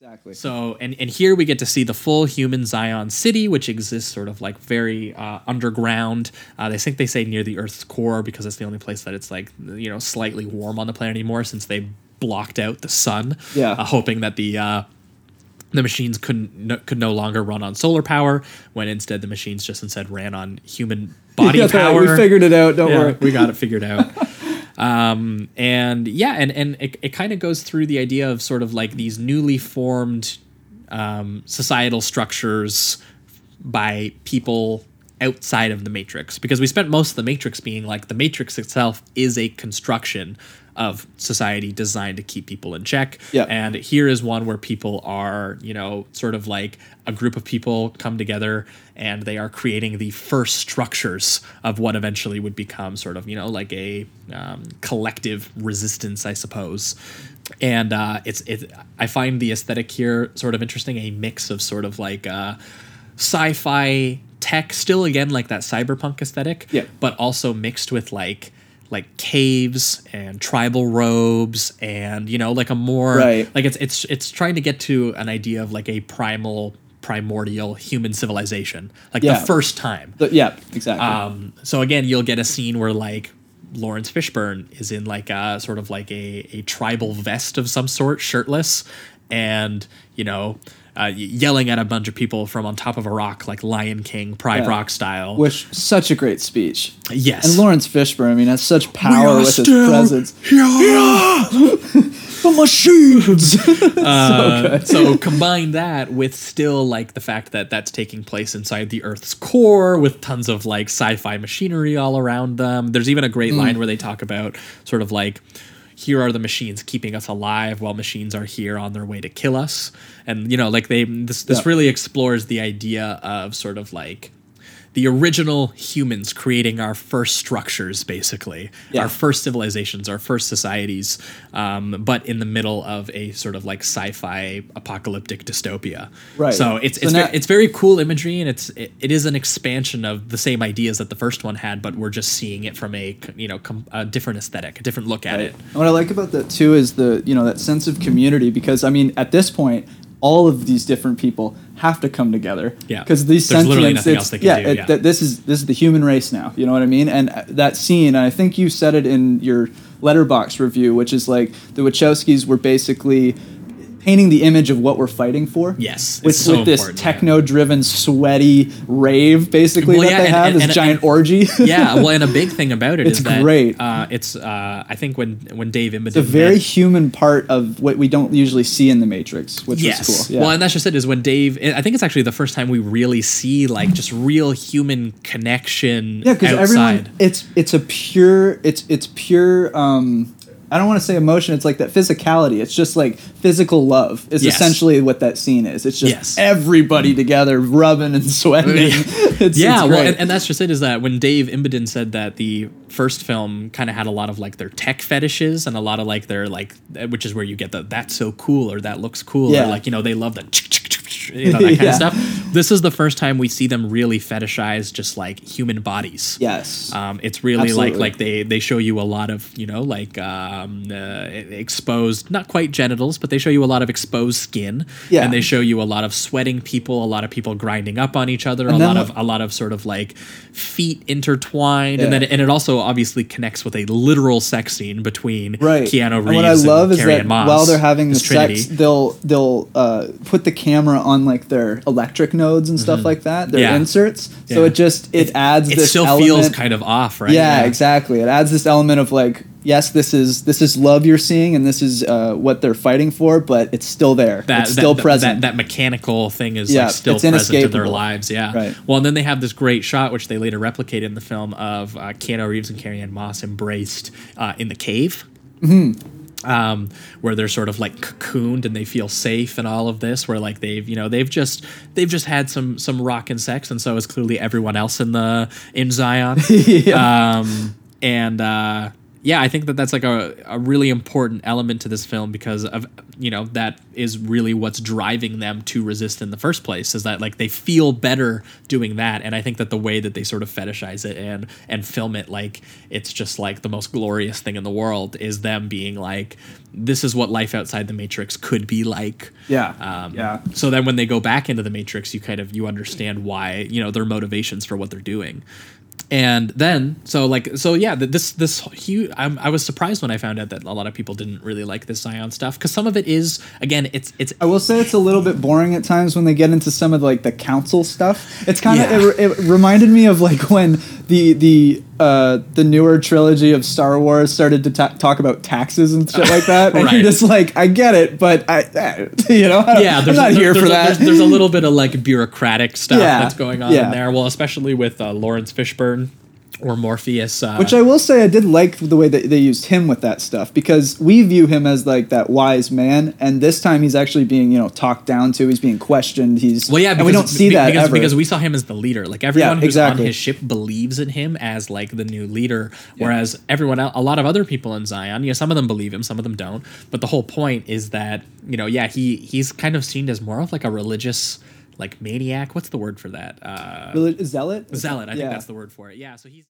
Exactly. So, and, and here we get to see the full human Zion city, which exists sort of like very uh, underground. Uh, they think they say near the Earth's core because it's the only place that it's like, you know, slightly warm on the planet anymore since they blocked out the sun. Yeah. Uh, hoping that the. Uh, the machines couldn't no, could no longer run on solar power when instead the machines just instead ran on human body Yeah, power. we figured it out. Don't Yeah, worry. we got it figured out. um, and yeah, and and it, it kind of goes through the idea of sort of like these newly formed um, societal structures by people outside of the matrix because we spent most of the matrix being like the matrix itself is a construction of society designed to keep people in check Yeah. and here is one where people are you know sort of like a group of people come together and they are creating the first structures of what eventually would become sort of you know like a um, collective resistance i suppose and uh, it's it i find the aesthetic here sort of interesting a mix of sort of like uh, sci-fi tech still again like that cyberpunk aesthetic Yeah. but also mixed with like like caves and tribal robes and you know like a more Right. like it's it's it's trying to get to an idea of like a primal primordial human civilization like Yeah. the first time But yeah, exactly. um, so again, you'll get a scene where like Laurence Fishburne is in like a sort of like a, a tribal vest of some sort, shirtless, and you know, uh, yelling at a bunch of people from on top of a rock, like Lion King, Pride Yeah. Rock style. Which such a great speech. yes, And Laurence Fishburne, I mean, has such power with his presence. here. The machines. Uh, so combine that with still like the fact that that's taking place inside the Earth's core with tons of like sci-fi machinery all around them. There's even a great line where they talk about sort of like here are the machines keeping us alive while machines are here on their way to kill us. And you know, like they this this Yeah. really explores the idea of sort of like the original humans creating our first structures, basically, Yeah. our first civilizations, our first societies, um, but in the middle of a sort of like sci-fi apocalyptic dystopia. Right. So it's So it's, now- very, it's very cool imagery, and it's it, it is an expansion of the same ideas that the first one had, but we're just seeing it from a you know com- a different aesthetic, a different look at it. And what I like about that too is the you know that sense of community because I mean at this point all of these different people have to come together. Yeah. Because these There's literally nothing it's- else they can yeah, do, it- yeah. that this is this is the human race now. You know what I mean? And uh, that scene, and I think you said it in your Letterboxd review, which is like the Wachowskis were basically painting the image of what we're fighting for. Yes, With, it's so with this techno-driven, sweaty rave, basically Well, that yeah, they and- have and- this and- giant orgy. yeah, well, and a big thing about it is It's that great. Uh, it's uh, I think when when Dave Imbeden It's a very human part of what we don't usually see in the Matrix, which yes. is cool. Yeah. Well, and that's just it. Is when Dave. I think it's actually the first time we really see like just real human connection. yeah, because everyone, it's it's a pure, it's it's pure. Um, I don't want to say emotion. It's like that physicality. It's just like physical love is Yes. essentially what that scene is. It's just Yes. everybody together rubbing and sweating. it's, yeah, it's well, and, and that's just it. Is that when Dave Imbeden said that the first film kind of had a lot of like their tech fetishes and a lot of like their like, which is where you get the that's so cool or that looks cool Yeah. or like you know they love the you know that kind Yeah. of stuff. This is the first time we see them really fetishize just like human bodies. yes, Um, it's really like Absolutely. like they they show you a lot of you know like um, uh, exposed not quite genitals but they show you a lot of exposed skin Yeah. and they show you a lot of sweating people a lot of people grinding up on each other a lot of a lot of sort of like feet intertwined and then and it also obviously connects with a literal sex scene between right. Keanu Reeves and what I love is Carrie that Moss while they're having the Trinity. sex, they'll they'll uh, put the camera on like their electric nodes and stuff like that. Their Mm-hmm. Yeah. inserts. So Yeah. it just it, adds it this still element. feels kind of off right yeah, exactly. It adds this element of like, yes, this is this is love you're seeing, and this is uh, what they're fighting for, but it's still there. that it's still that, present. That, that mechanical thing is Yeah, like still it's present in their lives. Yeah. Right. Well, and then they have this great shot, which they later replicate in the film of uh, Keanu Reeves and Carrie-Anne Moss embraced uh, in the cave. Um, where they're sort of like cocooned and they feel safe and all of this, where like they've you know they've just they've just had some some rock and sex, and so is clearly everyone else in the in Zion. Um, and uh, yeah, I think that that's like a, a really important element to this film because of you know that is really what's driving them to resist in the first place is that like they feel better doing that and I think that the way that they sort of fetishize it and and film it like it's just like the most glorious thing in the world is them being like this is what life outside the matrix could be like Yeah. um, yeah. so then when they go back into the matrix you kind of you understand why you know their motivations for what they're doing and then so like so yeah this this huge I'm, i was surprised when i found out that a lot of people didn't really like this zion stuff because some of it is again it's it's I will say it's a little bit boring at times when they get into some of like the council stuff. It's kind of Yeah. it, it reminded me of like when the the uh, the newer trilogy of Star Wars started to ta- talk about taxes and shit like that, and you're just like, I get it, but I, I you know, I yeah I'm there's not a, here for a, that. There's, there's a little bit of like bureaucratic stuff Yeah, that's going on yeah. in there well especially with uh, laurence fishburne or morpheus uh, Which I will say, I did like the way that they used him with that stuff because we view him as like that wise man, and this time he's actually being you know talked down to. He's being questioned. He's Well, yeah, and we don't see be- that because, ever. because we saw him as the leader. Like everyone who's exactly. on his ship believes in him as like the new leader, whereas everyone, else, a lot of other people in Zion, you know, some of them believe him, some of them don't. But the whole point is that you know, yeah, he he's kind of seen as more of like a religious like maniac. What's the word for that? Uh, zealot. zealot. I Yeah. think that's the word for it. Yeah. So he's.